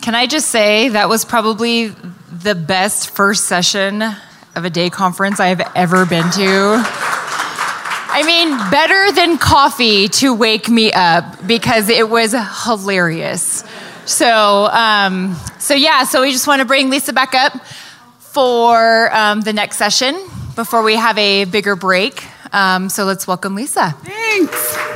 Can I just say that was probably the best first session of a day conference I have ever been to. I mean, better than coffee to wake me up because it was hilarious. So, um, so yeah, so we just want to bring Lisa back up for um, the next session before we have a bigger break. Um, so let's welcome Lisa. Thanks.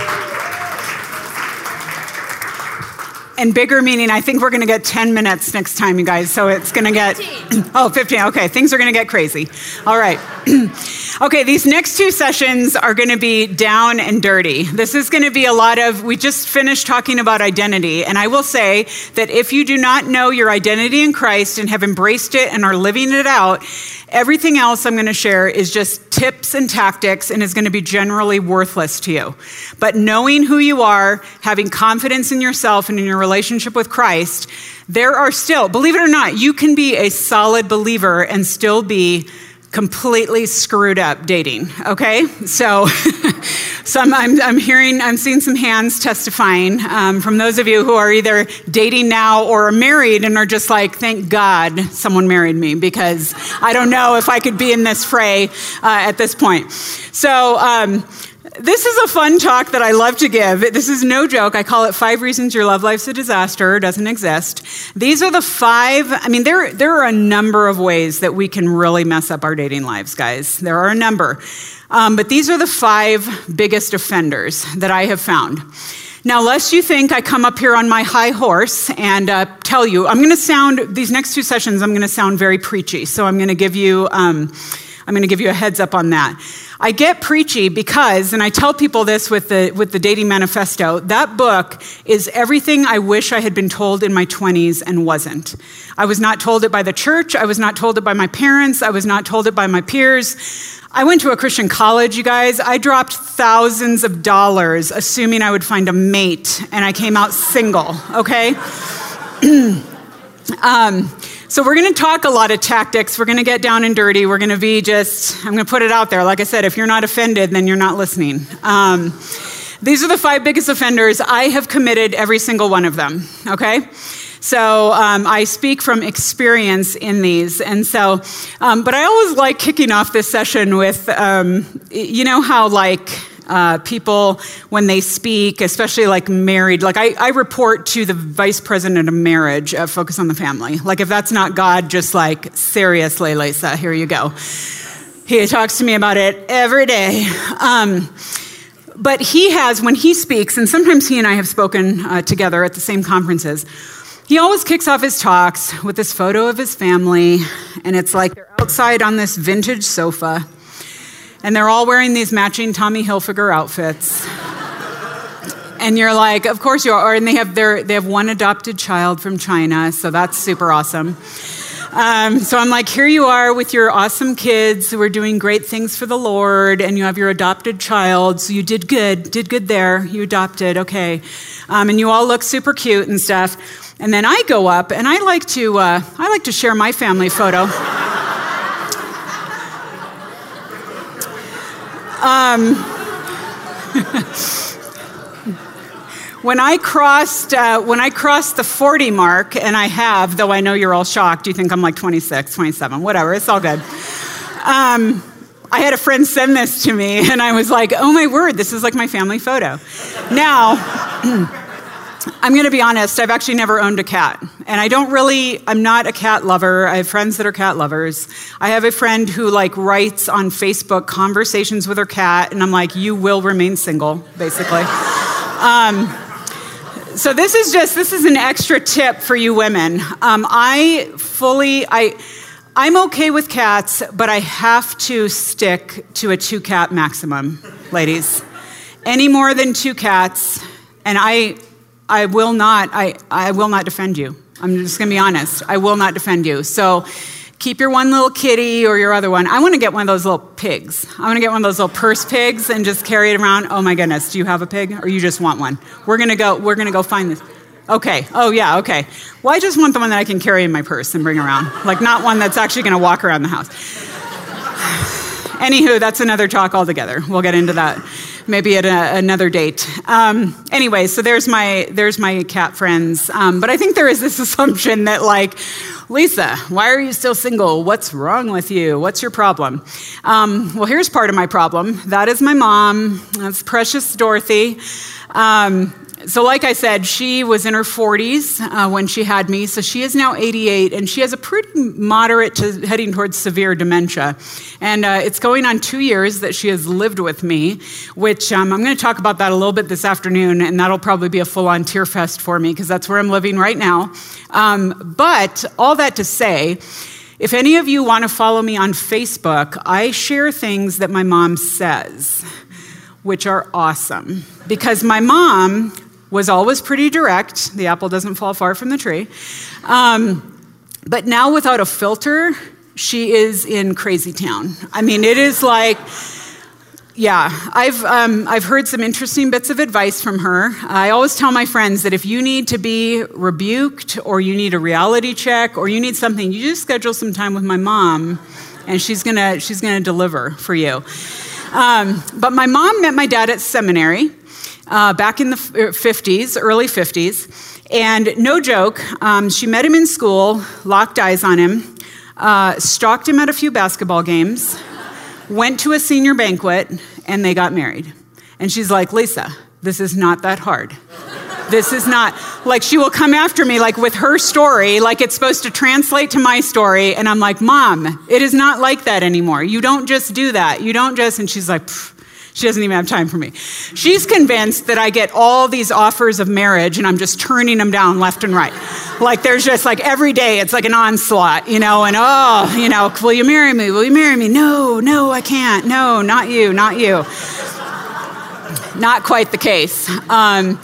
And bigger meaning, I think we're going to get 10 minutes next time, you guys. So it's going to get, 15. oh, 15. Okay, things are going to get crazy. All right. okay, these next two sessions are going to be down and dirty. This is going to be a lot of, we just finished talking about identity. And I will say that if you do not know your identity in Christ and have embraced it and are living it out, Everything else I'm going to share is just tips and tactics and is going to be generally worthless to you. But knowing who you are, having confidence in yourself and in your relationship with Christ, there are still, believe it or not, you can be a solid believer and still be completely screwed up dating okay? So so I'm, I'm, I'm, hearing i'm seeing some hands testifying um, from those of you who are either dating now or are married and are just like thank god someone married me because i don't know if i could be in this fray uh, at this point. So um, this is a fun talk that I love to give. This is no joke. I call it Five Reasons Your Love Life's a Disaster or Doesn't Exist. These are the five, I mean, there, there are a number of ways that we can really mess up our dating lives, guys. There are a number. Um, but these are the five biggest offenders that I have found. Now, lest you think I come up here on my high horse and uh, tell you, I'm going to sound, these next two sessions, I'm going to sound very preachy. So I'm going to give you, um, I'm going to give you a heads up on that. I get preachy because, and I tell people this with the, with the Dating Manifesto, that book is everything I wish I had been told in my 20s and wasn't. I was not told it by the church. I was not told it by my parents. I was not told it by my peers. I went to a Christian college, you guys. I dropped thousands of dollars assuming I would find a mate, and I came out single, okay? um, so, we're going to talk a lot of tactics. We're going to get down and dirty. We're going to be just, I'm going to put it out there. Like I said, if you're not offended, then you're not listening. Um, these are the five biggest offenders. I have committed every single one of them, okay? So um, I speak from experience in these. And so, um, but I always like kicking off this session with, um, you know, how like, uh, people when they speak, especially like married. Like I, I report to the vice president of marriage at Focus on the Family. Like if that's not God, just like seriously, Lisa, here you go. He talks to me about it every day. Um, but he has, when he speaks, and sometimes he and I have spoken uh, together at the same conferences, he always kicks off his talks with this photo of his family, and it's like they're outside on this vintage sofa and they're all wearing these matching Tommy Hilfiger outfits. and you're like, of course you are. And they have, their, they have one adopted child from China, so that's super awesome. Um, so I'm like, here you are with your awesome kids who are doing great things for the Lord, and you have your adopted child. So you did good, did good there. You adopted, okay. Um, and you all look super cute and stuff. And then I go up, and I like to, uh, I like to share my family photo. Um, when I crossed uh, when I crossed the 40 mark, and I have, though I know you're all shocked, you think I'm like 26, 27, whatever. It's all good. Um, I had a friend send this to me, and I was like, "Oh my word, this is like my family photo." Now. I'm going to be honest, I've actually never owned a cat. And I don't really, I'm not a cat lover. I have friends that are cat lovers. I have a friend who like writes on Facebook conversations with her cat, and I'm like, you will remain single, basically. um, so this is just, this is an extra tip for you women. Um, I fully, I, I'm okay with cats, but I have to stick to a two cat maximum, ladies. Any more than two cats, and I, I will not, I, I will not defend you. I'm just gonna be honest. I will not defend you. So keep your one little kitty or your other one. I wanna get one of those little pigs. I wanna get one of those little purse pigs and just carry it around. Oh my goodness, do you have a pig or you just want one? We're gonna go, we're gonna go find this. Okay, oh yeah, okay. Well, I just want the one that I can carry in my purse and bring around. Like, not one that's actually gonna walk around the house. Anywho, that's another talk altogether. We'll get into that. maybe at a, another date. Um, anyway, so there's my there's my cat friends. Um, but I think there is this assumption that like, Lisa, why are you still single? What's wrong with you? What's your problem? Um, well, here's part of my problem. That is my mom. That's precious Dorothy. Um, so, like I said, she was in her 40s uh, when she had me. So, she is now 88, and she has a pretty moderate to heading towards severe dementia. And uh, it's going on two years that she has lived with me, which um, I'm going to talk about that a little bit this afternoon, and that'll probably be a full on tear fest for me because that's where I'm living right now. Um, but all that to say, if any of you want to follow me on Facebook, I share things that my mom says, which are awesome. Because my mom was always pretty direct. The apple doesn't fall far from the tree. Um, but now, without a filter, she is in crazy town. I mean, it is like, yeah, I've, um, I've heard some interesting bits of advice from her. I always tell my friends that if you need to be rebuked, or you need a reality check, or you need something, you just schedule some time with my mom, and she's gonna, she's gonna deliver for you. Um, but my mom met my dad at seminary uh, back in the 50s, early 50s. And no joke, um, she met him in school, locked eyes on him, uh, stalked him at a few basketball games, went to a senior banquet, and they got married. And she's like, Lisa, this is not that hard. This is not like she will come after me like with her story, like it's supposed to translate to my story. And I'm like, Mom, it is not like that anymore. You don't just do that. You don't just, and she's like, she doesn't even have time for me. She's convinced that I get all these offers of marriage and I'm just turning them down left and right. Like there's just like every day it's like an onslaught, you know, and oh, you know, will you marry me? Will you marry me? No, no, I can't. No, not you, not you. Not quite the case. Um,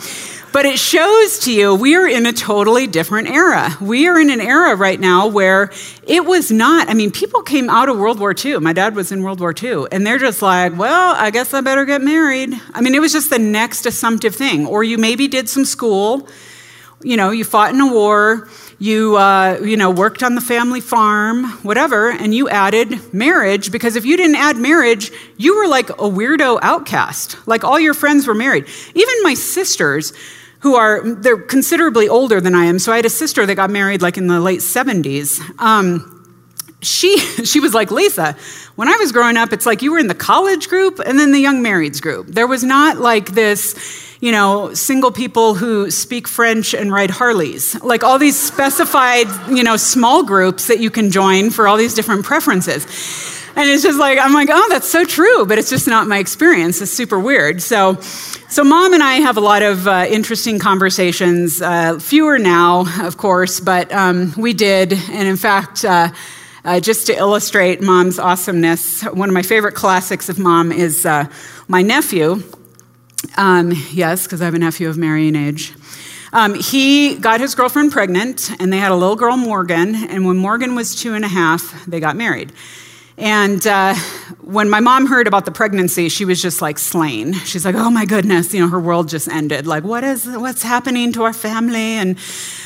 but it shows to you we are in a totally different era. We are in an era right now where it was not, I mean, people came out of World War II. My dad was in World War II, and they're just like, well, I guess I better get married. I mean, it was just the next assumptive thing. Or you maybe did some school, you know, you fought in a war, you, uh, you know, worked on the family farm, whatever, and you added marriage because if you didn't add marriage, you were like a weirdo outcast. Like all your friends were married. Even my sisters, who are they're considerably older than I am. So I had a sister that got married like in the late 70s. Um, she she was like Lisa. When I was growing up, it's like you were in the college group and then the young marrieds group. There was not like this you know, single people who speak French and ride Harleys. Like all these specified, you know, small groups that you can join for all these different preferences. And it's just like, I'm like, oh, that's so true, but it's just not my experience. It's super weird. So, so mom and I have a lot of uh, interesting conversations, uh, fewer now, of course, but um, we did. And in fact, uh, uh just to illustrate mom's awesomeness, one of my favorite classics of mom is uh, my nephew. Um, yes, because I have a nephew of marrying age. Um, he got his girlfriend pregnant, and they had a little girl, Morgan. And when Morgan was two and a half, they got married. And uh, when my mom heard about the pregnancy, she was just like slain. She's like, "Oh my goodness, you know, her world just ended. Like, what is what's happening to our family?" And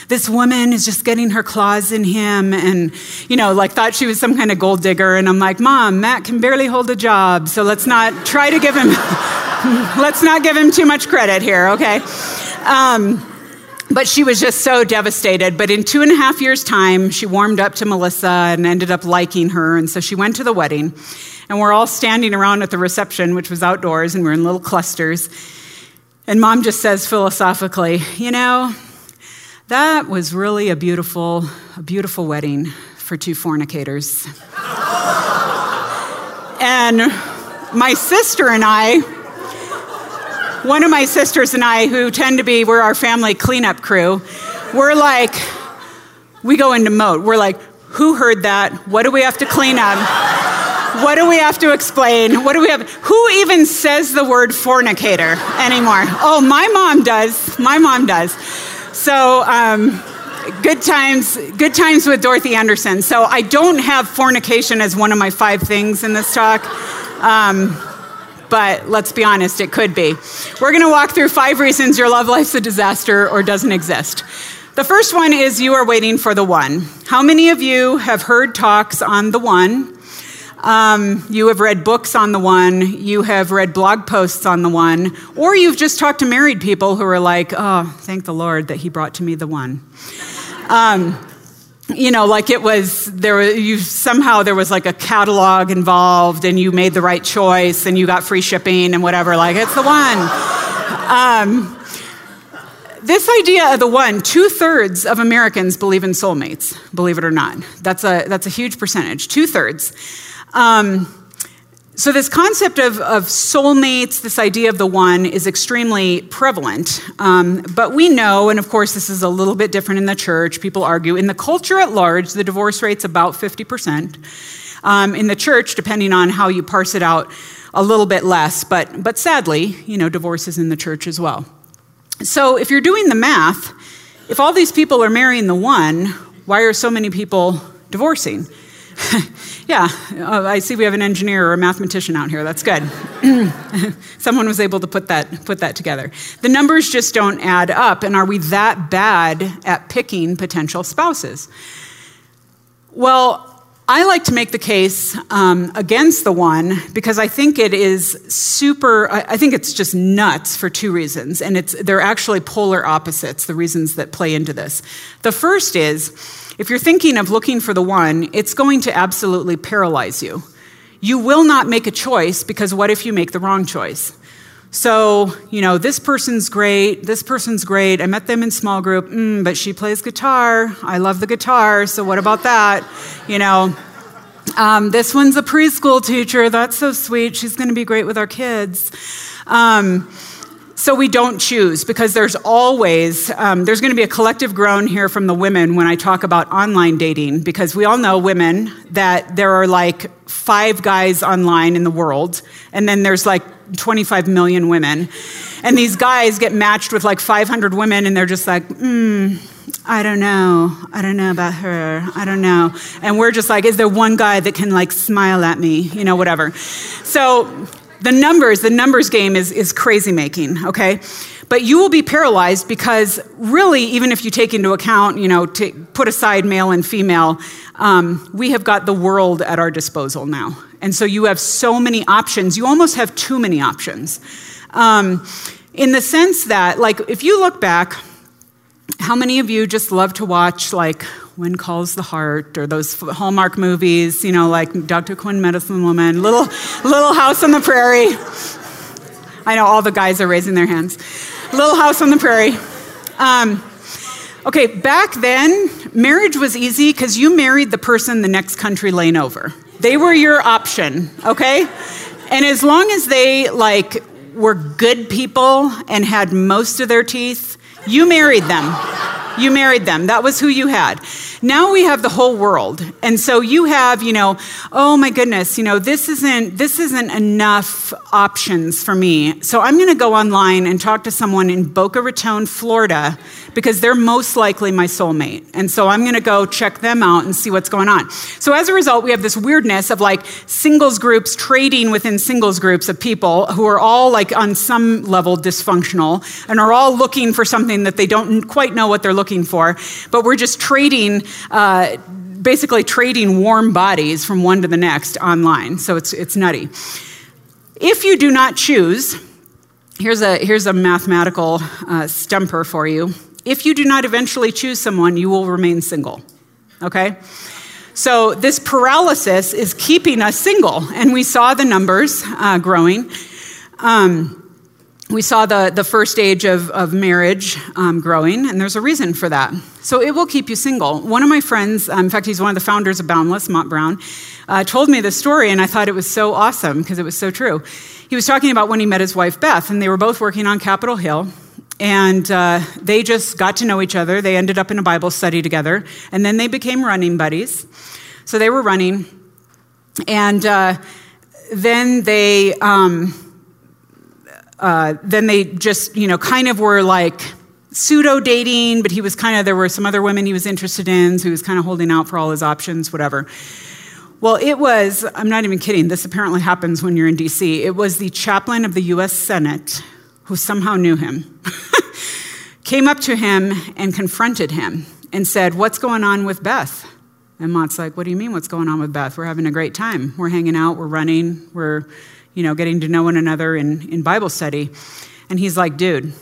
this woman is just getting her claws in him, and you know, like thought she was some kind of gold digger. And I'm like, "Mom, Matt can barely hold a job, so let's not try to give him, let's not give him too much credit here, okay?" Um, but she was just so devastated. But in two and a half years' time, she warmed up to Melissa and ended up liking her. And so she went to the wedding. And we're all standing around at the reception, which was outdoors, and we're in little clusters. And mom just says philosophically, you know, that was really a beautiful, a beautiful wedding for two fornicators. and my sister and I, one of my sisters and I, who tend to be, we're our family cleanup crew, we're like, we go into mode. We're like, who heard that? What do we have to clean up? What do we have to explain? What do we have? Who even says the word fornicator anymore? Oh, my mom does. My mom does. So, um, good times, good times with Dorothy Anderson. So I don't have fornication as one of my five things in this talk. Um, but let's be honest, it could be. We're going to walk through five reasons your love life's a disaster or doesn't exist. The first one is you are waiting for the one. How many of you have heard talks on the one? Um, you have read books on the one, you have read blog posts on the one, or you've just talked to married people who are like, oh, thank the Lord that He brought to me the one. Um, you know, like it was there. You somehow there was like a catalog involved, and you made the right choice, and you got free shipping and whatever. Like it's the one. Um, this idea of the one, two thirds of Americans believe in soulmates. Believe it or not, that's a that's a huge percentage. Two thirds. Um, so, this concept of, of soulmates, this idea of the one, is extremely prevalent. Um, but we know, and of course, this is a little bit different in the church, people argue. In the culture at large, the divorce rate's about 50%. Um, in the church, depending on how you parse it out, a little bit less. But, but sadly, you know, divorce is in the church as well. So, if you're doing the math, if all these people are marrying the one, why are so many people divorcing? yeah, uh, I see we have an engineer or a mathematician out here. That's good. Someone was able to put that, put that together. The numbers just don't add up. And are we that bad at picking potential spouses? Well, I like to make the case um, against the one because I think it is super, I, I think it's just nuts for two reasons. And it's, they're actually polar opposites, the reasons that play into this. The first is, if you're thinking of looking for the one, it's going to absolutely paralyze you. You will not make a choice because what if you make the wrong choice? So, you know, this person's great, this person's great. I met them in small group, mm, but she plays guitar. I love the guitar, so what about that? You know, um, this one's a preschool teacher. That's so sweet. She's going to be great with our kids. Um, so we don't choose because there's always um, there's going to be a collective groan here from the women when i talk about online dating because we all know women that there are like five guys online in the world and then there's like 25 million women and these guys get matched with like 500 women and they're just like hmm I don't know. I don't know about her. I don't know. And we're just like, is there one guy that can like smile at me? You know, whatever. So the numbers, the numbers game is, is crazy making, okay? But you will be paralyzed because really, even if you take into account, you know, to put aside male and female, um, we have got the world at our disposal now. And so you have so many options. You almost have too many options. Um, in the sense that, like, if you look back, how many of you just love to watch, like, when Calls the Heart, or those Hallmark movies, you know, like Dr. Quinn, Medicine Woman, Little, Little House on the Prairie. I know all the guys are raising their hands. Little House on the Prairie. Um, okay, back then, marriage was easy because you married the person the next country lane over. They were your option, okay? And as long as they, like, were good people and had most of their teeth, you married them. You married them. That was who you had. Now we have the whole world. And so you have, you know, oh my goodness, you know, this isn't this isn't enough options for me. So I'm going to go online and talk to someone in Boca Raton, Florida because they're most likely my soulmate. And so I'm going to go check them out and see what's going on. So as a result, we have this weirdness of like singles groups trading within singles groups of people who are all like on some level dysfunctional and are all looking for something that they don't quite know what they're looking for. But we're just trading, uh, basically trading warm bodies from one to the next online. So it's, it's nutty. If you do not choose, here's a, here's a mathematical uh, stumper for you. If you do not eventually choose someone, you will remain single. Okay? So this paralysis is keeping us single, and we saw the numbers uh, growing. Um, we saw the, the first age of, of marriage um, growing, and there's a reason for that. So it will keep you single. One of my friends, um, in fact, he's one of the founders of Boundless, Motte Brown, uh, told me this story, and I thought it was so awesome because it was so true. He was talking about when he met his wife, Beth, and they were both working on Capitol Hill, and uh, they just got to know each other. They ended up in a Bible study together, and then they became running buddies. So they were running, and uh, then they um, uh, then they just you know kind of were like pseudo dating, but he was kind of there were some other women he was interested in, so he was kind of holding out for all his options, whatever. Well, it was, I'm not even kidding, this apparently happens when you're in DC. It was the chaplain of the US Senate who somehow knew him, came up to him and confronted him and said, What's going on with Beth? And Motte's like, What do you mean? What's going on with Beth? We're having a great time. We're hanging out, we're running, we're, you know, getting to know one another in, in Bible study. And he's like, Dude,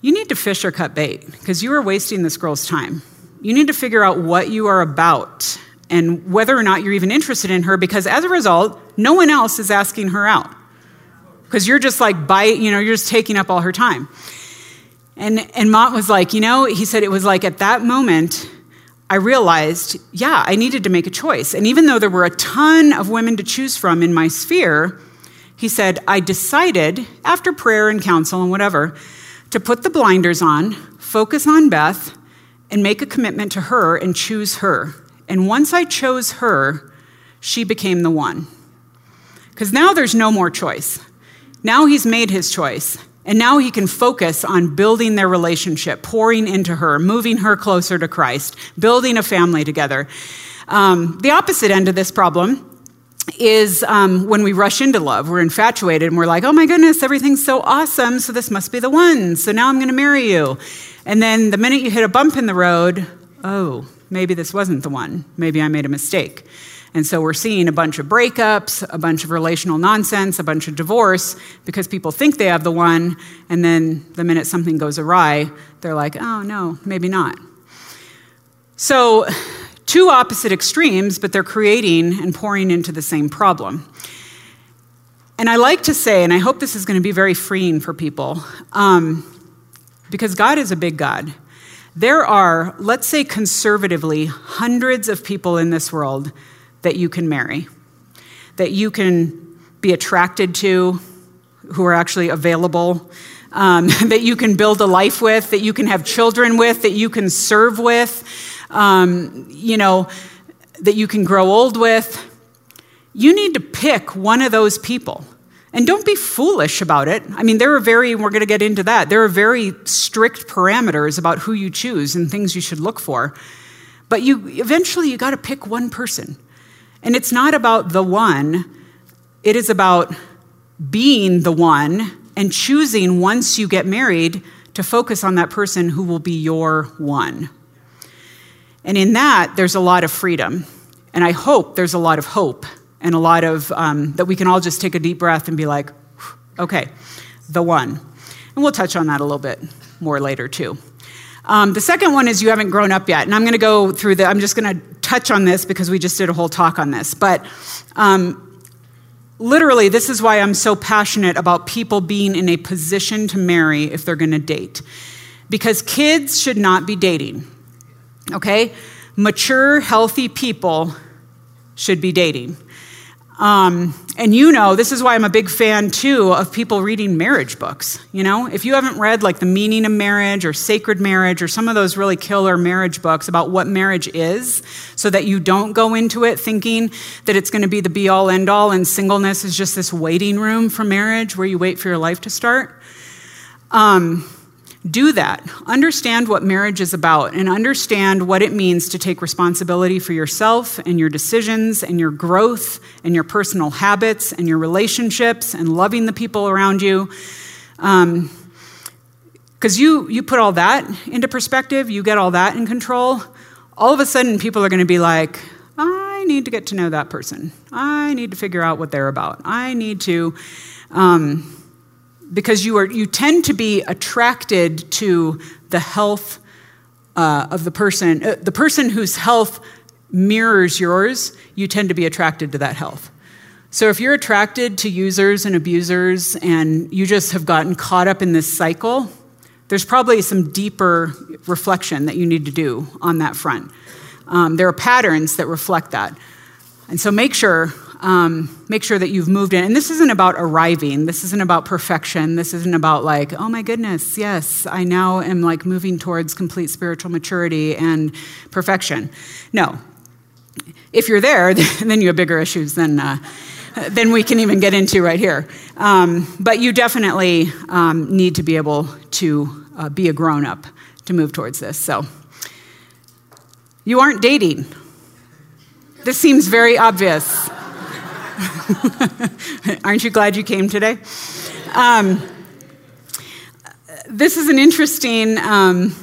you need to fish or cut bait because you are wasting this girl's time. You need to figure out what you are about and whether or not you're even interested in her because as a result, no one else is asking her out. Because you're just like, by, you know, you're just taking up all her time. And, and Motte was like, you know, he said it was like at that moment, I realized, yeah, I needed to make a choice. And even though there were a ton of women to choose from in my sphere, he said, I decided, after prayer and counsel and whatever, to put the blinders on, focus on Beth, and make a commitment to her and choose her. And once I chose her, she became the one. Because now there's no more choice. Now he's made his choice. And now he can focus on building their relationship, pouring into her, moving her closer to Christ, building a family together. Um, the opposite end of this problem is um, when we rush into love. We're infatuated and we're like, oh my goodness, everything's so awesome, so this must be the one. So now I'm to marry you. And then the minute you hit a bump in the road, oh, maybe this wasn't the one. Maybe I made a mistake. And so we're seeing a bunch of breakups, a bunch of relational nonsense, a bunch of divorce because people think they have the one, and then the minute something goes awry, they're like, oh no, maybe not. So, two opposite extremes, but they're creating and pouring into the same problem. And I like to say, and I hope this is going to be very freeing for people, um, because God is a big God. There are, let's say conservatively, hundreds of people in this world that you can marry, that you can be attracted to, who are actually available, um, that you can build a life with, that you can have children with, that you can serve with, um, you know, that you can grow old with. You need to pick one of those people. And don't be foolish about it. I mean, there are very, we're going to get into that, there are very strict parameters about who you choose and things you should look for. But you eventually you got to pick one person. And it's not about the one, it is about being the one and choosing once you get married to focus on that person who will be your one. And in that, there's a lot of freedom. And I hope there's a lot of hope and a lot of um, that we can all just take a deep breath and be like, okay, the one. And we'll touch on that a little bit more later, too. Um, the second one is you haven't grown up yet. And I'm going to go through the, I'm just going to touch on this because we just did a whole talk on this. But um, literally, this is why I'm so passionate about people being in a position to marry if they're going to date. Because kids should not be dating, okay? Mature, healthy people should be dating. Um, and you know, this is why I'm a big fan too of people reading marriage books. You know, if you haven't read like The Meaning of Marriage or Sacred Marriage or some of those really killer marriage books about what marriage is, so that you don't go into it thinking that it's going to be the be all end all and singleness is just this waiting room for marriage where you wait for your life to start. Um, do that. Understand what marriage is about and understand what it means to take responsibility for yourself and your decisions and your growth and your personal habits and your relationships and loving the people around you. Because um, you, you put all that into perspective, you get all that in control, all of a sudden people are going to be like, I need to get to know that person. I need to figure out what they're about. I need to. Um, because you, are, you tend to be attracted to the health uh, of the person. Uh, the person whose health mirrors yours, you tend to be attracted to that health. So if you're attracted to users and abusers and you just have gotten caught up in this cycle, there's probably some deeper reflection that you need to do on that front. Um, there are patterns that reflect that. And so make sure um, make sure that you've moved in. And this isn't about arriving. This isn't about perfection. This isn't about like, oh my goodness, yes, I now am like moving towards complete spiritual maturity and perfection. No. If you're there, then you have bigger issues than, uh, than we can even get into right here. Um, but you definitely um, need to be able to uh, be a grown up to move towards this. So you aren't dating. This seems very obvious. Aren't you glad you came today? Um, this is an interesting um,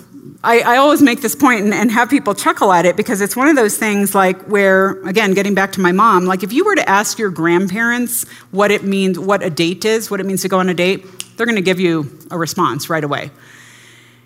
I, I, always make this point and, and, have people chuckle at it because it's one of those things like where, again, getting back to my mom, like if you were to ask your grandparents what it means, what a date is, what it means to go on a date, they're going to give you a response right away.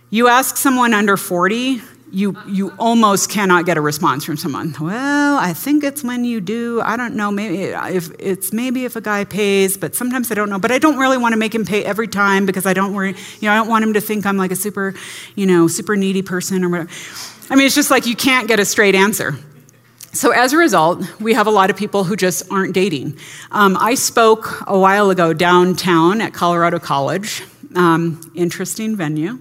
You ask someone under 40, you, you almost cannot get a response from someone. Well, I think it's when you do. I don't know. Maybe if it's maybe if a guy pays, but sometimes I don't know. But I don't really want to make him pay every time because I don't worry. You know, I don't want him to think I'm like a super, you know, super needy person or whatever. I mean, it's just like you can't get a straight answer. So, as a result, we have a lot of people who just aren't dating. Um, I spoke a while ago downtown at Colorado College. Um, interesting venue.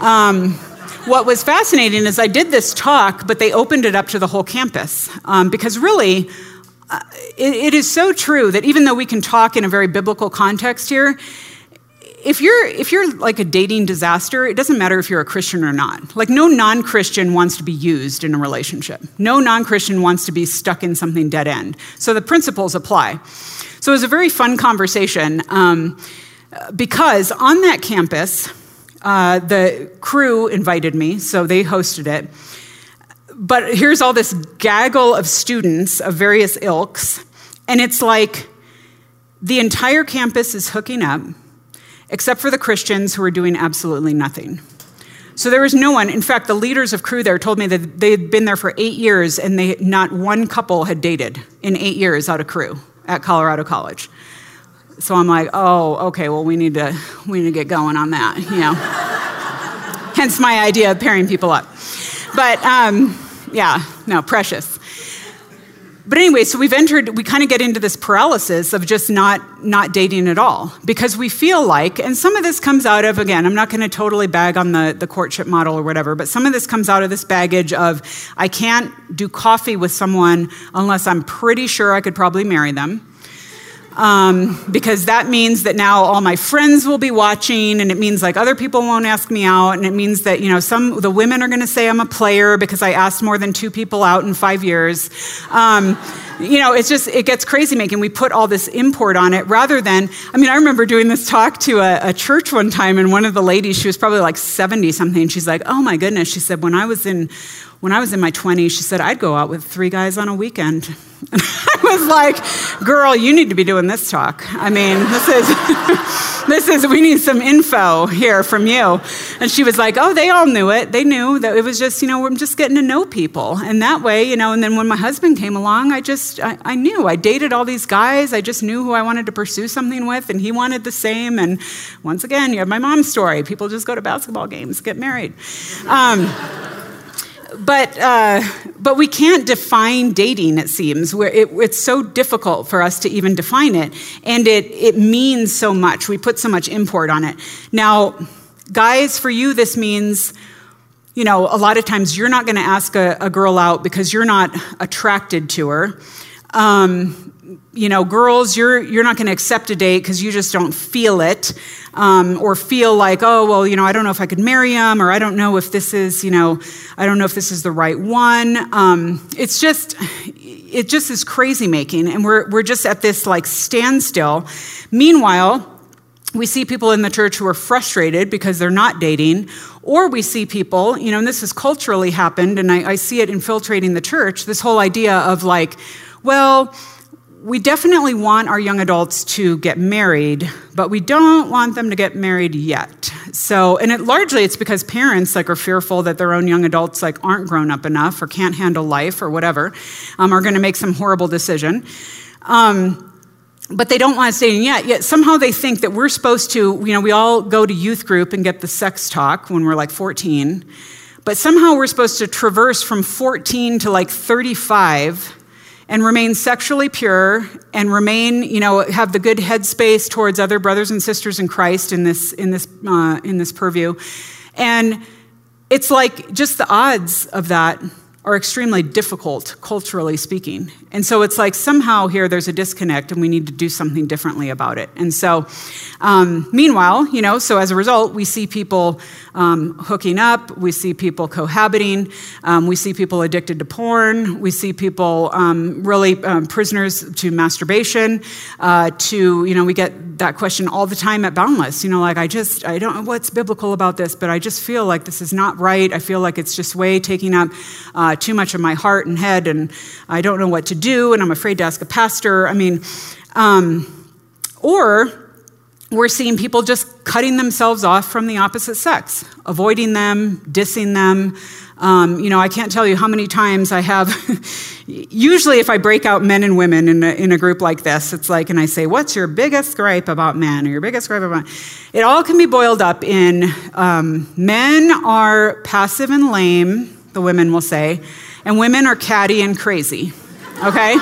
Um, what was fascinating is I did this talk, but they opened it up to the whole campus um, because really, uh, it, it is so true that even though we can talk in a very biblical context here, if you're if you're like a dating disaster, it doesn't matter if you're a Christian or not. Like no non-Christian wants to be used in a relationship. No non-Christian wants to be stuck in something dead end. So the principles apply. So it was a very fun conversation um, because on that campus uh, the Cru invited me, so they hosted it. But here's all this gaggle of students of various ilks, and it's like the entire campus is hooking up, except for the Christians who are doing absolutely nothing. So there was no one. In fact, the leaders of Cru there told me that they had been there for eight years and they, not one couple had dated in eight years out of Cru at Colorado College. So I'm like, oh, okay, well, we need to, we need to get going on that, you know. Hence my idea of pairing people up. But um, yeah, no, precious. But anyway, so we've entered, we kind of get into this paralysis of just not, not dating at all because we feel like, and some of this comes out of, again, I'm not going to totally bag on the, the courtship model or whatever, but some of this comes out of this baggage of I can't do coffee with someone unless I'm pretty sure I could probably marry them um, because that means that now all my friends will be watching, and it means like other people won't ask me out, and it means that you know some the women are going to say I'm a player because I asked more than two people out in five years. Um, you know, it's just, it gets crazy making. We put all this import on it rather than, I mean, I remember doing this talk to a, a, church one time, and one of the ladies, she was probably like 70 something. She's like, oh my goodness. She said, when I was in, when I was in my 20s, she said, I'd go out with three guys on a weekend. And I was like, girl, you need to be doing this talk. I mean, this is, this is, we need some info here from you. And she was like, oh, they all knew it. They knew that it was just, you know, I'm just getting to know people. And that way, you know, and then when my husband came along, I just, I, I knew. I dated all these guys. I just knew who I wanted to pursue something with, and he wanted the same. And once again, you have my mom's story. People just go to basketball games, get married. Um, but, uh, but we can't define dating, it seems. It, it's so difficult for us to even define it. And it, it means so much. We put so much import on it. Now, guys, for you, this means, you know, a lot of times you're not going to ask a, a, girl out because you're not attracted to her. Um, you know, girls, you're, you're not going to accept a date because you just don't feel it um, or feel like, oh, well, you know, I don't know if I could marry him or I don't know if this is, you know, I don't know if this is the right one. Um, it's just, it just is crazy making. And we're, we're just at this like standstill. Meanwhile, we see people in the church who are frustrated because they're not dating, or we see people, you know, and this has culturally happened, and I, I see it infiltrating the church this whole idea of like, well, we definitely want our young adults to get married, but we don't want them to get married yet. So, and it largely it's because parents like are fearful that their own young adults like aren't grown up enough or can't handle life or whatever, um, are going to make some horrible decision. Um, but they don't want to in yet. Yet somehow they think that we're supposed to, you know, we all go to youth group and get the sex talk when we're like 14. But somehow we're supposed to traverse from 14 to like 35 and remain sexually pure and remain, you know, have the good headspace towards other brothers and sisters in Christ in this, in this, uh, in this purview. And it's like just the odds of that are extremely difficult, culturally speaking. And so it's like somehow here there's a disconnect and we need to do something differently about it. And so, um, meanwhile, you know, so as a result, we see people um, hooking up, we see people cohabiting, um, we see people addicted to porn, we see people um, really um, prisoners to masturbation, uh, to, you know, we get that question all the time at Boundless. You know, like, I just, I don't know what's biblical about this, but I just feel like this is not right. I feel like it's just way taking up. Uh, too much of my heart and head, and I don't know what to do, and I'm afraid to ask a pastor. I mean, um, or we're seeing people just cutting themselves off from the opposite sex, avoiding them, dissing them. Um, you know, I can't tell you how many times I have. usually, if I break out men and women in a, in a group like this, it's like, and I say, What's your biggest gripe about men or your biggest gripe about. It all can be boiled up in um, men are passive and lame the women will say, and women are catty and crazy, okay?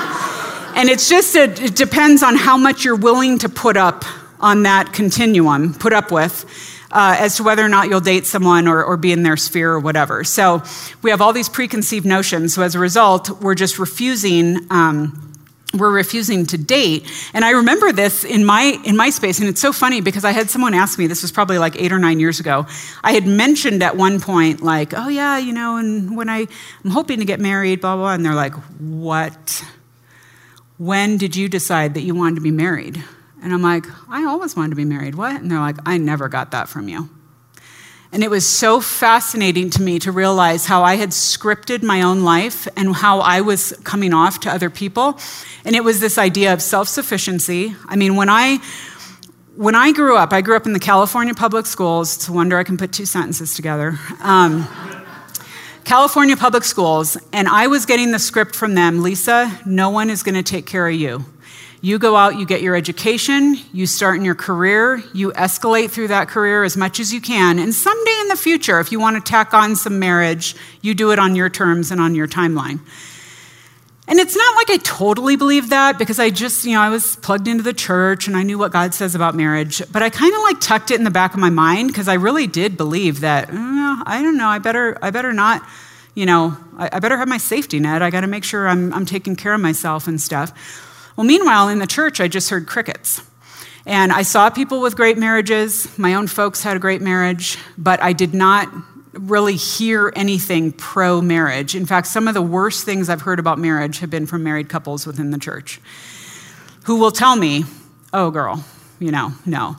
and it's just, a, it depends on how much you're willing to put up on that continuum, put up with. Uh, as to whether or not you'll date someone or, or be in their sphere or whatever. So we have all these preconceived notions. So as a result, we're just refusing um, were refusing to date. And I remember this in my in my space, and it's so funny because I had someone ask me. This was probably like eight or nine years ago. I had mentioned at one point, like, "Oh yeah, you know," and when I I'm hoping to get married, blah blah. And they're like, "What? When did you decide that you wanted to be married?" And I'm like, "I always wanted to be married." What? And they're like, "I never got that from you." And it was so fascinating to me to realize how I had scripted my own life and how I was coming off to other people. And it was this idea of self sufficiency. I mean, when I when I grew up, I grew up in the California public schools. It's a wonder I can put two sentences together. Um, California public schools, and I was getting the script from them Lisa, no one is going to take care of you. You go out, you get your education, you start in your career, you escalate through that career as much as you can. And someday in the future, if you want to tack on some marriage, you do it on your terms and on your timeline. And it's not like I totally believe that because I just, you know, I was plugged into the church and I knew what God says about marriage, but I kind of like tucked it in the back of my mind because I really did believe that, oh, I don't know, I better, I better not, you know, I, I better have my safety net. I got to make sure I'm, I'm taking care of myself and stuff. Well, meanwhile, in the church, I just heard crickets. And I saw people with great marriages. My own folks had a great marriage, but I did not really hear anything pro marriage. In fact, some of the worst things I've heard about marriage have been from married couples within the church who will tell me, oh, girl, you know, no.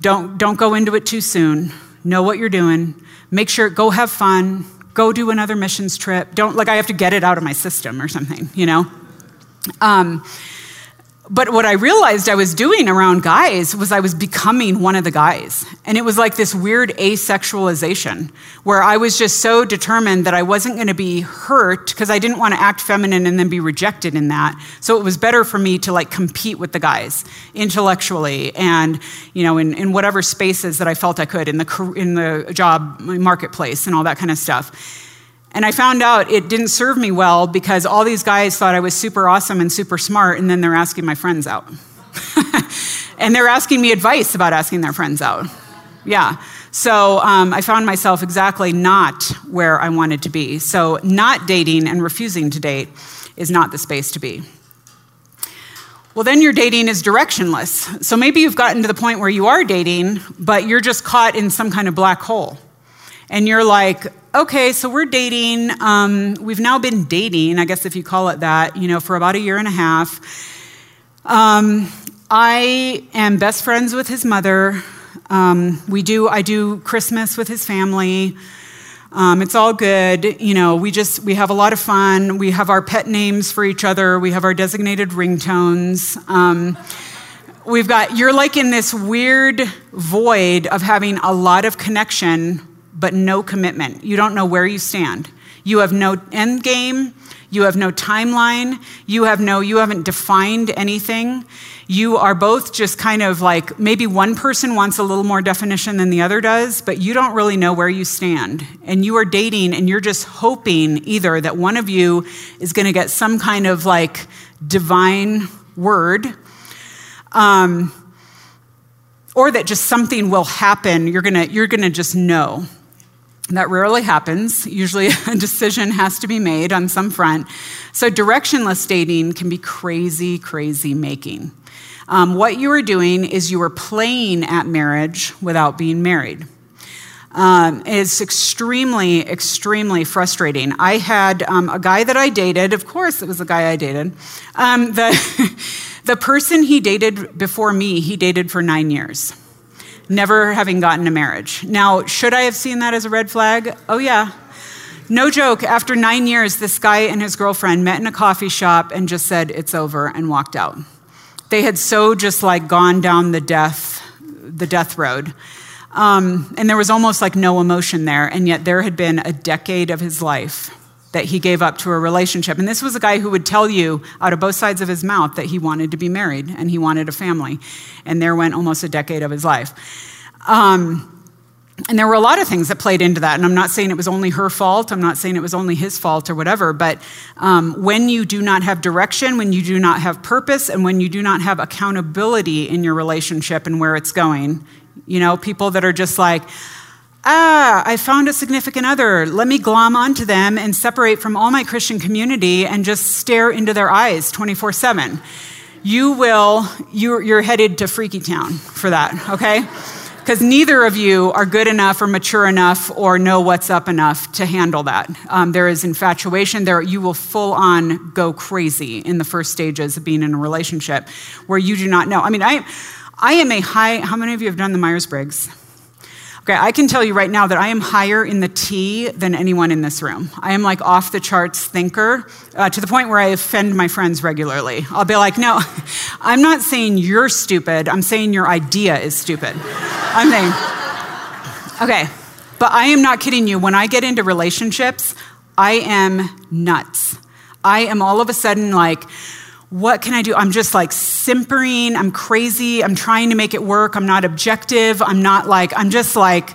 Don't, don't go into it too soon. Know what you're doing. Make sure, go have fun. Go do another missions trip. Don't, like, I have to get it out of my system or something, you know? Um, but what I realized I was doing around guys was I was becoming one of the guys. And it was like this weird asexualization where I was just so determined that I wasn't going to be hurt because I didn't want to act feminine and then be rejected in that. So it was better for me to like compete with the guys intellectually and, you know, in, in whatever spaces that I felt I could in the, in the job marketplace and all that kind of stuff. And I found out it didn't serve me well because all these guys thought I was super awesome and super smart, and then they're asking my friends out. and they're asking me advice about asking their friends out. Yeah. So um, I found myself exactly not where I wanted to be. So, not dating and refusing to date is not the space to be. Well, then your dating is directionless. So maybe you've gotten to the point where you are dating, but you're just caught in some kind of black hole. And you're like, okay, so we're dating. Um, we've now been dating, I guess if you call it that, you know, for about a year and a half. Um, I am best friends with his mother. Um, we do, I do Christmas with his family. Um, it's all good. You know, we just, we have a lot of fun. We have our pet names for each other. We have our designated ringtones. Um, we've got, you're like in this weird void of having a lot of connection but no commitment. You don't know where you stand. You have no end game. You have no timeline. You have no, you haven't defined anything. You are both just kind of like maybe one person wants a little more definition than the other does, but you don't really know where you stand. And you are dating and you're just hoping either that one of you is going to get some kind of like divine word. Um, or that just something will happen. You're gonna, you're gonna just know. That rarely happens. Usually, a decision has to be made on some front. So, directionless dating can be crazy, crazy making. Um, what you are doing is you are playing at marriage without being married. Um, it's extremely, extremely frustrating. I had um, a guy that I dated, of course, it was the guy I dated. Um, the, the person he dated before me, he dated for nine years never having gotten a marriage. Now, should I have seen that as a red flag? Oh, yeah. No joke, after nine years, this guy and his girlfriend met in a coffee shop and just said, It's over, and walked out. They had so just like gone down the death, the death road. Um, and there was almost like no emotion there, and yet there had been a decade of his life that he gave up to a relationship. And this was a guy who would tell you out of both sides of his mouth that he wanted to be married and he wanted a family. And there went almost a decade of his life. Um, and there were a lot of things that played into that. And I'm not saying it was only her fault. I'm not saying it was only his fault or whatever. But um, when you do not have direction, when you do not have purpose, and when you do not have accountability in your relationship and where it's going, you know, people that are just like, ah, I found a significant other. Let me glom onto them and separate from all my Christian community and just stare into their eyes 24 7. You will, you're, you're headed to Freaky Town for that, okay? Because neither of you are good enough or mature enough or know what's up enough to handle that. Um, there is infatuation. There, you will full on go crazy in the first stages of being in a relationship where you do not know. I mean, I, I am a high, how many of you have done the Myers Briggs? Okay, I can tell you right now that I am higher in the T than anyone in this room. I am like off the charts thinker uh, to the point where I offend my friends regularly. I'll be like, no, I'm not saying you're stupid. I'm saying your idea is stupid. I'm saying, okay, but I am not kidding you. When I get into relationships, I am nuts. I am all of a sudden like, what can I do? I'm just like simpering. I'm crazy. I'm trying to make it work. I'm not objective. I'm not like, I'm just like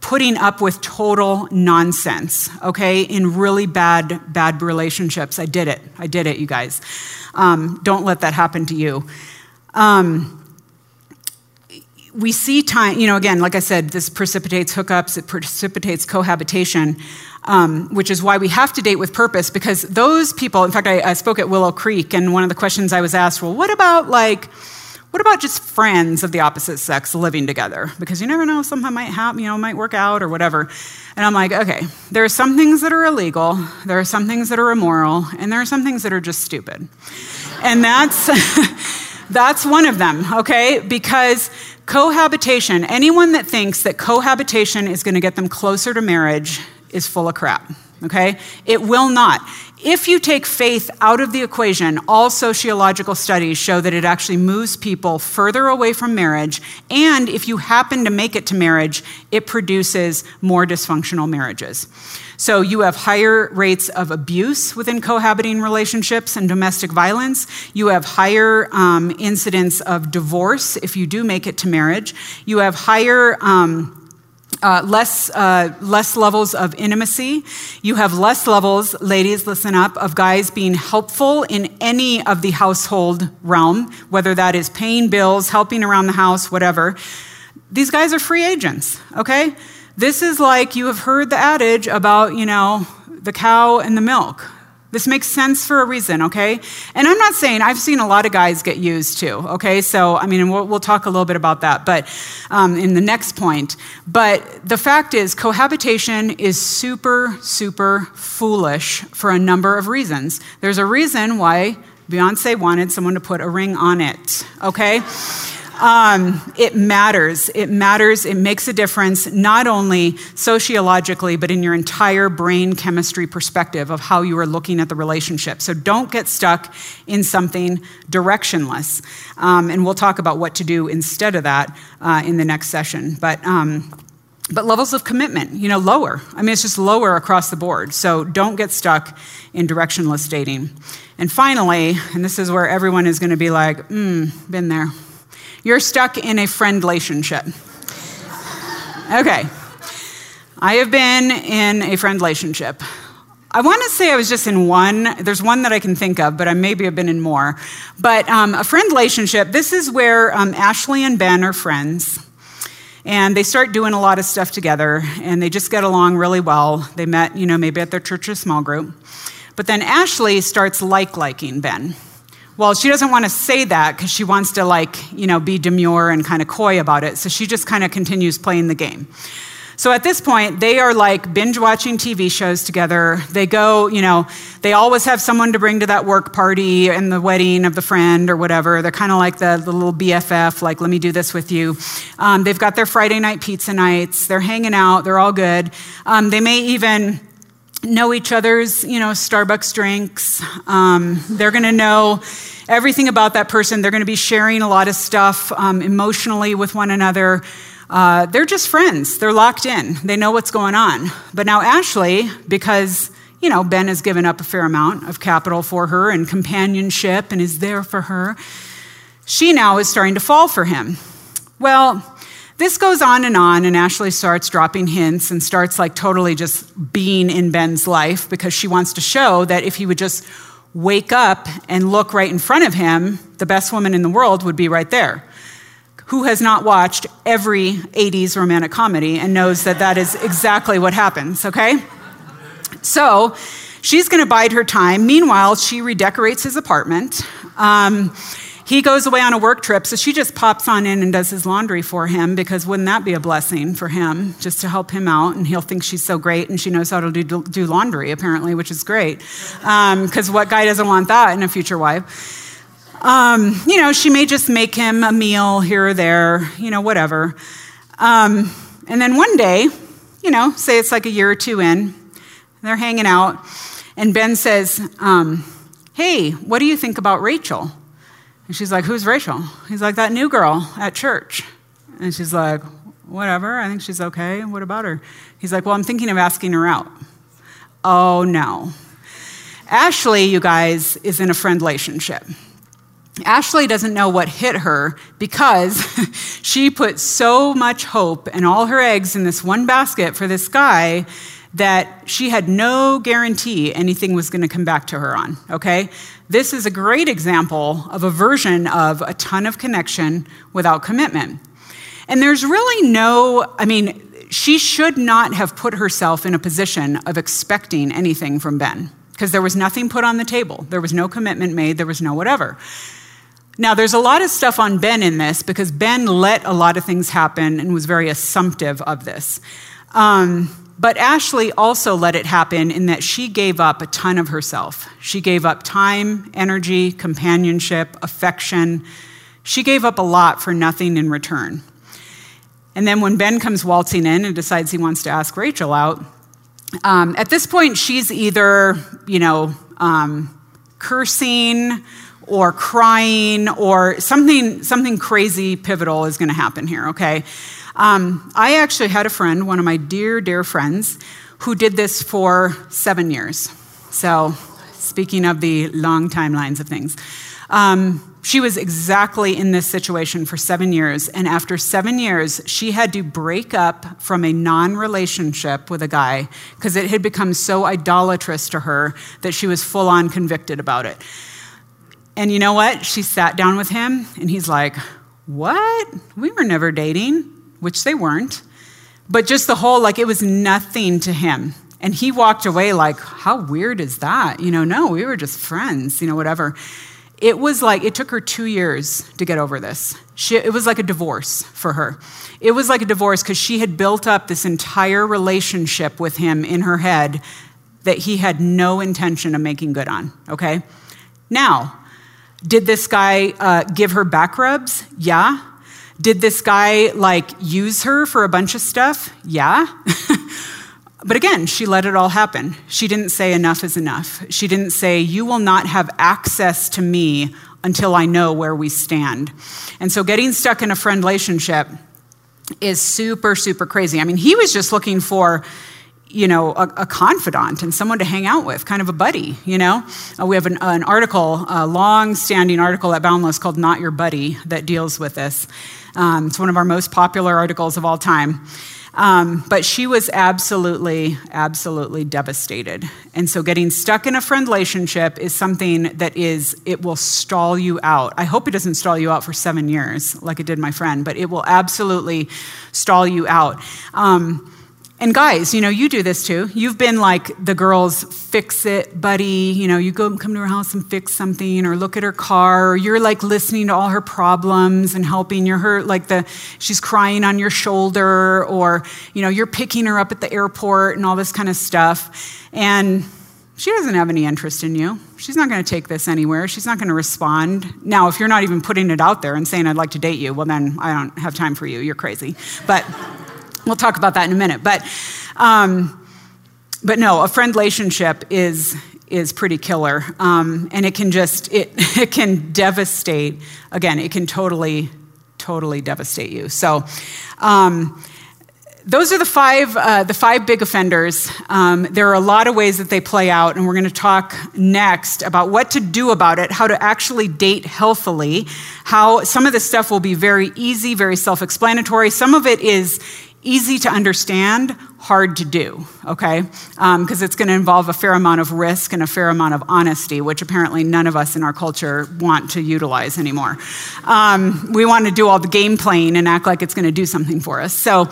putting up with total nonsense, okay, in really bad, bad relationships. I did it. I did it, you guys. Um, don't let that happen to you. Um, we see time, you know, again, like I said, this precipitates hookups, it precipitates cohabitation um, which is why we have to date with purpose because those people, in fact, I, I spoke at Willow Creek, and one of the questions I was asked, well, what about like, what about just friends of the opposite sex living together? Because you never know, something might happen, you know, might work out or whatever. And I'm like, okay, there are some things that are illegal, there are some things that are immoral, and there are some things that are just stupid. And that's that's one of them, okay? Because cohabitation, anyone that thinks that cohabitation is going to get them closer to marriage is full of crap, okay? It will not. If you take faith out of the equation, all sociological studies show that it actually moves people further away from marriage. And if you happen to make it to marriage, it produces more dysfunctional marriages. So you have higher rates of abuse within cohabiting relationships and domestic violence. You have higher um, incidence of divorce if you do make it to marriage. You have higher. Um, uh, less, uh, less levels of intimacy. You have less levels, ladies, listen up, of guys being helpful in any of the household realm, whether that is paying bills, helping around the house, whatever. These guys are free agents, okay? This is like you have heard the adage about, you know, the cow and the milk. This makes sense for a reason, okay? And I'm not saying, I've seen a lot of guys get used too, okay? So, I mean, we'll, we'll talk a little bit about that, but um, in the next point. But the fact is, cohabitation is super, super foolish for a number of reasons. There's a reason why Beyonce wanted someone to put a ring on it, okay? Um, it matters. It matters. It makes a difference, not only sociologically, but in your entire brain chemistry perspective of how you are looking at the relationship. So don't get stuck in something directionless. Um, and we'll talk about what to do instead of that uh, in the next session. But um, but levels of commitment, you know, lower. I mean, it's just lower across the board. So don't get stuck in directionless dating. And finally, and this is where everyone is going to be like, hmm, been there. You're stuck in a friend relationship. Okay. I have been in a friend relationship. I want to say I was just in one. There's one that I can think of, but I maybe have been in more. But um, a friend relationship, this is where um, Ashley and Ben are friends. And they start doing a lot of stuff together, and they just get along really well. They met, you know, maybe at their church or small group. But then Ashley starts like liking Ben. Well, she doesn't want to say that because she wants to, like, you know, be demure and kind of coy about it. So she just kind of continues playing the game. So at this point, they are like binge watching TV shows together. They go, you know, they always have someone to bring to that work party and the wedding of the friend or whatever. They're kind of like the, the, little BFF, like, let me do this with you. Um, they've got their Friday night pizza nights. They're hanging out. They're all good. Um, they may even know each other's, you know, Starbucks drinks. Um, they're going to know everything about that person. They're going to be sharing a lot of stuff um, emotionally with one another. Uh, they're just friends. They're locked in. They know what's going on. But now Ashley, because you know Ben has given up a fair amount of capital for her and companionship and is there for her, she now is starting to fall for him. Well, this goes on and on, and Ashley starts dropping hints and starts like totally just being in Ben's life because she wants to show that if he would just wake up and look right in front of him, the best woman in the world would be right there who has not watched every 80s romantic comedy and knows that that is exactly what happens, okay? So she's gonna bide her time. Meanwhile, she redecorates his apartment. Um, he goes away on a work trip, so she just pops on in and does his laundry for him because wouldn't that be a blessing for him just to help him out? And he'll think she's so great and she knows how to do, do laundry, apparently, which is great. Because um, what guy doesn't want that in a future wife? Um, you know, she may just make him a meal here or there, you know, whatever. Um, and then one day, you know, say it's like a year or two in, they're hanging out, and Ben says, um, Hey, what do you think about Rachel? And she's like, Who's Rachel? He's like, That new girl at church. And she's like, Whatever, I think she's okay. What about her? He's like, Well, I'm thinking of asking her out. Oh, no. Ashley, you guys, is in a friend relationship. Ashley doesn't know what hit her because she put so much hope and all her eggs in this one basket for this guy that she had no guarantee anything was going to come back to her on, okay? This is a great example of a version of a ton of connection without commitment. And there's really no, I mean, she should not have put herself in a position of expecting anything from Ben because there was nothing put on the table. There was no commitment made, there was no whatever. Now, there's a lot of stuff on Ben in this because Ben let a lot of things happen and was very assumptive of this. Um, but Ashley also let it happen in that she gave up a ton of herself. She gave up time, energy, companionship, affection. She gave up a lot for nothing in return. And then when Ben comes waltzing in and decides he wants to ask Rachel out, um, at this point, she's either, you know, um, cursing or crying or something, something crazy pivotal is going to happen here, okay? Um, I actually had a friend, one of my dear, dear friends, who did this for seven years. So, speaking of the long timelines of things, um, she was exactly in this situation for seven years. And after seven years, she had to break up from a non relationship with a guy because it had become so idolatrous to her that she was full on convicted about it. And you know what? She sat down with him, and he's like, What? We were never dating, which they weren't. But just the whole, like, it was nothing to him. And he walked away like, How weird is that? You know, no, we were just friends, you know, whatever. It was like, it took her two years to get over this. She, it was like a divorce for her. It was like a divorce because she had built up this entire relationship with him in her head that he had no intention of making good on, okay? Now, did this guy uh, give her back rubs? Yeah. Did this guy like use her for a bunch of stuff? Yeah. but again, she let it all happen. She didn't say enough is enough. She didn't say, You will not have access to me until I know where we stand. And so getting stuck in a friend relationship is super, super crazy. I mean, he was just looking for you know, a, a, confidant and someone to hang out with, kind of a buddy, you know? Uh, we have an, an article, a long standing article at Boundless called Not Your Buddy that deals with this. Um, it's one of our most popular articles of all time. Um, but she was absolutely, absolutely devastated. And so getting stuck in a friend relationship is something that is, it will stall you out. I hope it doesn't stall you out for seven years like it did my friend, but it will absolutely stall you out. Um, and guys, you know, you do this too. You've been like the girl's fix it buddy. You know, you go come to her house and fix something or look at her car, or you're like listening to all her problems and helping. You're her, like the, she's crying on your shoulder, or, you know, you're picking her up at the airport and all this kind of stuff. And she doesn't have any interest in you. She's not going to take this anywhere. She's not going to respond. Now, if you're not even putting it out there and saying, I'd like to date you, well, then I don't have time for you. You're crazy. But, We'll talk about that in a minute. But, um, but no, a friend relationship is, is pretty killer. Um, and it can just, it, it can devastate, again, it can totally, totally devastate you. So, um, those are the five, uh, the five big offenders. Um, there are a lot of ways that they play out, and we're going to talk next about what to do about it, how to actually date healthily, how some of this stuff will be very easy, very self explanatory. Some of it is easy to understand, hard to do, okay? Because um, it's going to involve a fair amount of risk and a fair amount of honesty, which apparently none of us in our culture want to utilize anymore. Um, we want to do all the game playing and act like it's going to do something for us. So,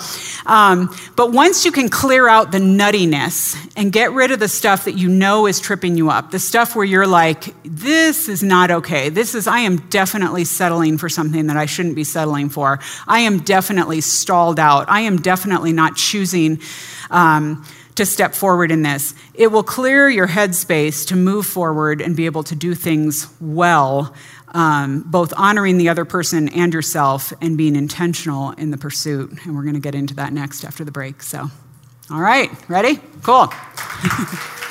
um, but once you can clear out the nuttiness and get rid of the stuff that you know is tripping you up, the stuff where you're like, this is not okay. This is, I am definitely settling for something that I shouldn't be settling for. I am definitely stalled out. I am definitely not choosing um, to step forward in this. It will clear your headspace to move forward and be able to do things well, um, both honoring the other person and yourself and being intentional in the pursuit. And we're going to get into that next after the break. So, all right, ready? Cool.